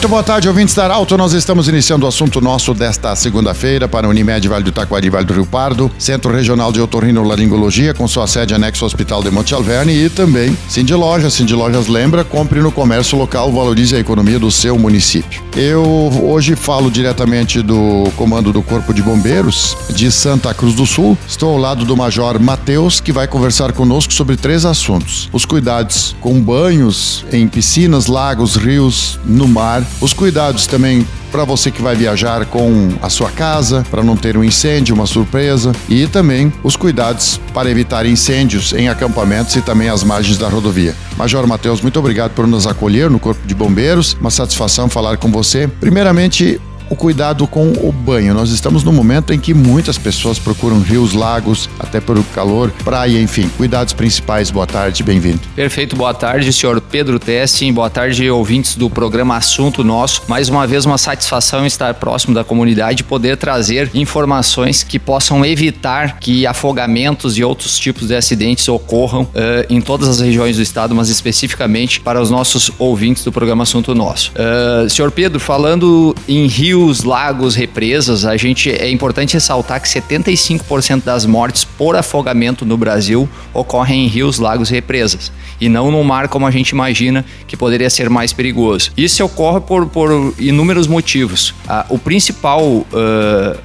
Muito boa tarde, ouvintes da Alto. Nós estamos iniciando o assunto nosso desta segunda-feira para Unimed Vale do Taquari, Vale do Rio Pardo, Centro Regional de Otorrinolaringologia, com sua sede anexo ao Hospital de Monte Alverne e também Cindy Lojas. Cindy Lojas lembra, compre no comércio local, valorize a economia do seu município. Eu hoje falo diretamente do comando do Corpo de Bombeiros de Santa Cruz do Sul. Estou ao lado do Major Matheus, que vai conversar conosco sobre três assuntos: os cuidados com banhos em piscinas, lagos, rios, no mar os cuidados também para você que vai viajar com a sua casa, para não ter um incêndio, uma surpresa, e também os cuidados para evitar incêndios em acampamentos e também às margens da rodovia. Major Matheus, muito obrigado por nos acolher no Corpo de Bombeiros. Uma satisfação falar com você. Primeiramente, o cuidado com o banho. Nós estamos no momento em que muitas pessoas procuram rios, lagos, até pelo calor, praia, enfim. Cuidados principais. Boa tarde, bem-vindo. Perfeito, boa tarde, senhor Pedro Testing. Boa tarde, ouvintes do programa Assunto Nosso. Mais uma vez, uma satisfação estar próximo da comunidade e poder trazer informações que possam evitar que afogamentos e outros tipos de acidentes ocorram uh, em todas as regiões do estado, mas especificamente para os nossos ouvintes do programa Assunto Nosso. Uh, senhor Pedro, falando em rio rios, lagos, represas, a gente é importante ressaltar que 75% das mortes por afogamento no Brasil ocorrem em rios, lagos e represas e não no mar como a gente imagina que poderia ser mais perigoso. Isso ocorre por, por inúmeros motivos. A, o principal, uh,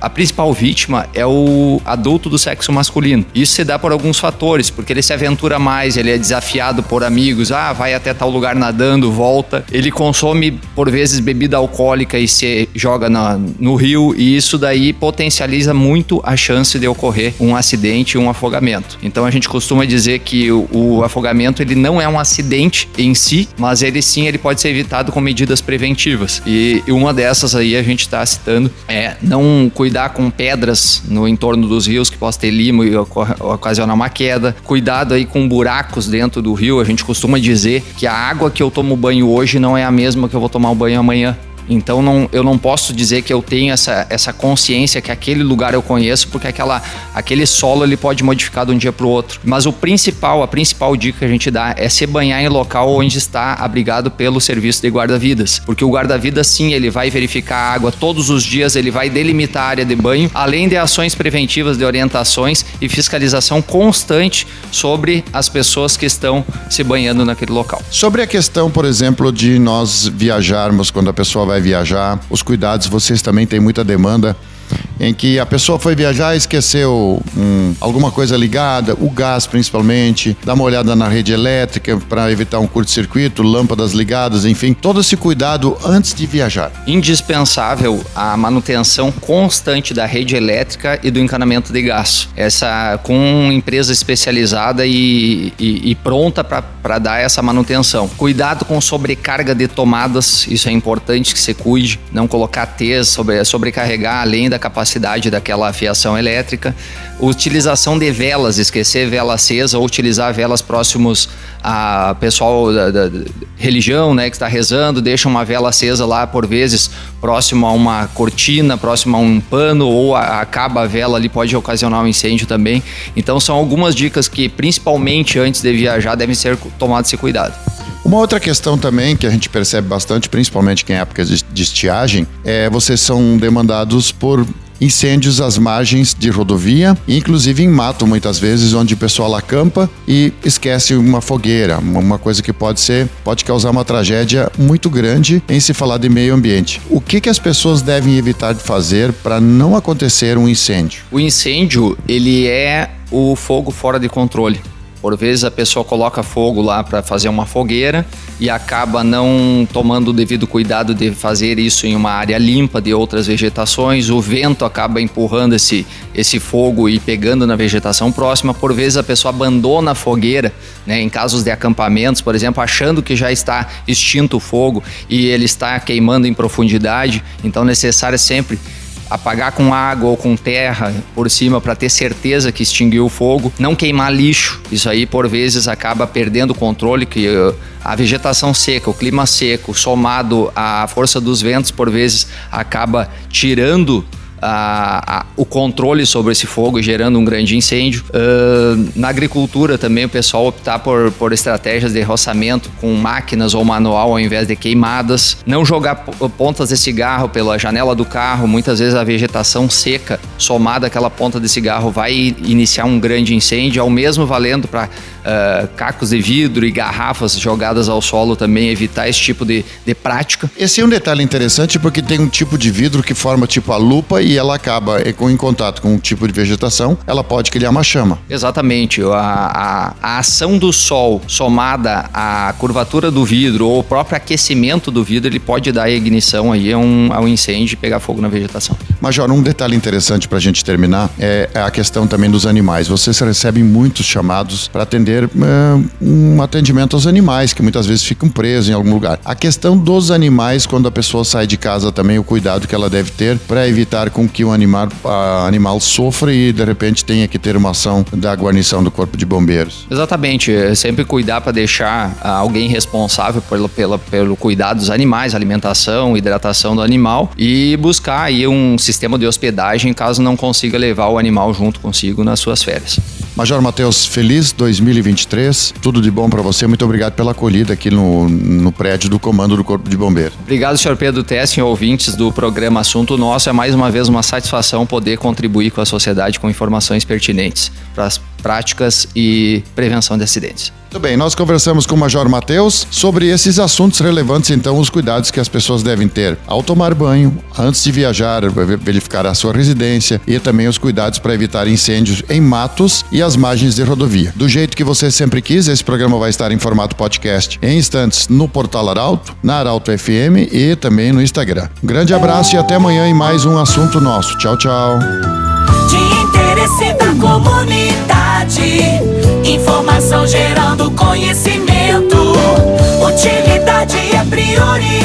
a principal vítima é o adulto do sexo masculino. Isso se dá por alguns fatores, porque ele se aventura mais, ele é desafiado por amigos, ah, vai até tal lugar nadando, volta. Ele consome por vezes bebida alcoólica e se joga na, no rio e isso daí potencializa muito a chance de ocorrer um acidente, um afogamento. Então a gente costuma dizer que o, o afogamento ele não é um acidente em si, mas ele sim ele pode ser evitado com medidas preventivas. E uma dessas aí a gente está citando é não cuidar com pedras no entorno dos rios que possa ter limo e ocasionar uma queda. Cuidado aí com buracos dentro do rio. A gente costuma dizer que a água que eu tomo banho hoje não é a mesma que eu vou tomar o banho amanhã. Então não, eu não posso dizer que eu tenho essa, essa consciência que aquele lugar eu conheço, porque aquela, aquele solo ele pode modificar de um dia para o outro. Mas o principal, a principal dica que a gente dá é se banhar em local onde está abrigado pelo serviço de guarda-vidas. Porque o guarda-vidas, sim, ele vai verificar a água todos os dias, ele vai delimitar a área de banho, além de ações preventivas de orientações e fiscalização constante sobre as pessoas que estão se banhando naquele local. Sobre a questão, por exemplo, de nós viajarmos quando a pessoa vai vai viajar, os cuidados, vocês também têm muita demanda em que a pessoa foi viajar e esqueceu hum, alguma coisa ligada, o gás principalmente, dá uma olhada na rede elétrica para evitar um curto-circuito, lâmpadas ligadas, enfim, todo esse cuidado antes de viajar. Indispensável a manutenção constante da rede elétrica e do encanamento de gás. Essa com empresa especializada e, e, e pronta para dar essa manutenção. Cuidado com sobrecarga de tomadas, isso é importante que você cuide, não colocar T's, sobre, sobrecarregar além da capacidade capacidade daquela fiação elétrica, utilização de velas, esquecer vela acesa ou utilizar velas próximos a pessoal da, da, religião, né, que está rezando, deixa uma vela acesa lá por vezes próximo a uma cortina, próximo a um pano ou a, acaba a vela ali pode ocasionar um incêndio também. Então são algumas dicas que principalmente antes de viajar devem ser tomadas esse cuidado. Uma outra questão também que a gente percebe bastante, principalmente em épocas de, estiagem, é vocês são demandados por incêndios às margens de rodovia, inclusive em mato muitas vezes, onde o pessoal acampa e esquece uma fogueira, uma coisa que pode ser, pode causar uma tragédia muito grande em se falar de meio ambiente. O que, que as pessoas devem evitar de fazer para não acontecer um incêndio? O incêndio, ele é o fogo fora de controle. Por vezes a pessoa coloca fogo lá para fazer uma fogueira e acaba não tomando o devido cuidado de fazer isso em uma área limpa de outras vegetações. O vento acaba empurrando esse, esse fogo e pegando na vegetação próxima. Por vezes a pessoa abandona a fogueira, né, em casos de acampamentos, por exemplo, achando que já está extinto o fogo e ele está queimando em profundidade. Então é necessário sempre apagar com água ou com terra por cima para ter certeza que extinguiu o fogo, não queimar lixo. Isso aí por vezes acaba perdendo o controle que uh, a vegetação seca, o clima seco, somado à força dos ventos por vezes acaba tirando a, a, o controle sobre esse fogo, gerando um grande incêndio. Uh, na agricultura também o pessoal optar por, por estratégias de roçamento com máquinas ou manual ao invés de queimadas. Não jogar pontas de cigarro pela janela do carro. Muitas vezes a vegetação seca, somada àquela ponta de cigarro, vai iniciar um grande incêndio, ao mesmo valendo para uh, cacos de vidro e garrafas jogadas ao solo também, evitar esse tipo de, de prática. Esse é um detalhe interessante porque tem um tipo de vidro que forma tipo a lupa e ela acaba em contato com um tipo de vegetação, ela pode criar uma chama. Exatamente. A, a, a ação do sol somada à curvatura do vidro ou o próprio aquecimento do vidro, ele pode dar ignição aí a um, a um incêndio e pegar fogo na vegetação. Major, um detalhe interessante para a gente terminar é, é a questão também dos animais. Vocês recebem muitos chamados para atender é, um atendimento aos animais, que muitas vezes ficam presos em algum lugar. A questão dos animais, quando a pessoa sai de casa também, o cuidado que ela deve ter para evitar com que o animal, animal sofra e de repente tenha que ter uma ação da guarnição do Corpo de Bombeiros. Exatamente, é sempre cuidar para deixar ah, alguém responsável pelo, pelo, pelo cuidado dos animais, alimentação, hidratação do animal e buscar aí um sistema de hospedagem caso não consiga levar o animal junto consigo nas suas férias. Major Matheus, feliz 2023. Tudo de bom para você. Muito obrigado pela acolhida aqui no, no prédio do Comando do Corpo de Bombeiros. Obrigado, senhor Pedro Tessin, ouvintes do programa Assunto Nosso. É mais uma vez uma satisfação poder contribuir com a sociedade com informações pertinentes para as práticas e prevenção de acidentes. Muito bem, nós conversamos com o Major Matheus sobre esses assuntos relevantes, então, os cuidados que as pessoas devem ter ao tomar banho, antes de viajar, verificar a sua residência e também os cuidados para evitar incêndios em matos e as margens de rodovia. Do jeito que você sempre quis, esse programa vai estar em formato podcast em instantes no portal Arauto, na Arauto FM e também no Instagram. Um grande abraço e até amanhã em mais um assunto nosso. Tchau, tchau. Interesse da comunidade, informação gerando conhecimento. Utilidade é prioridade.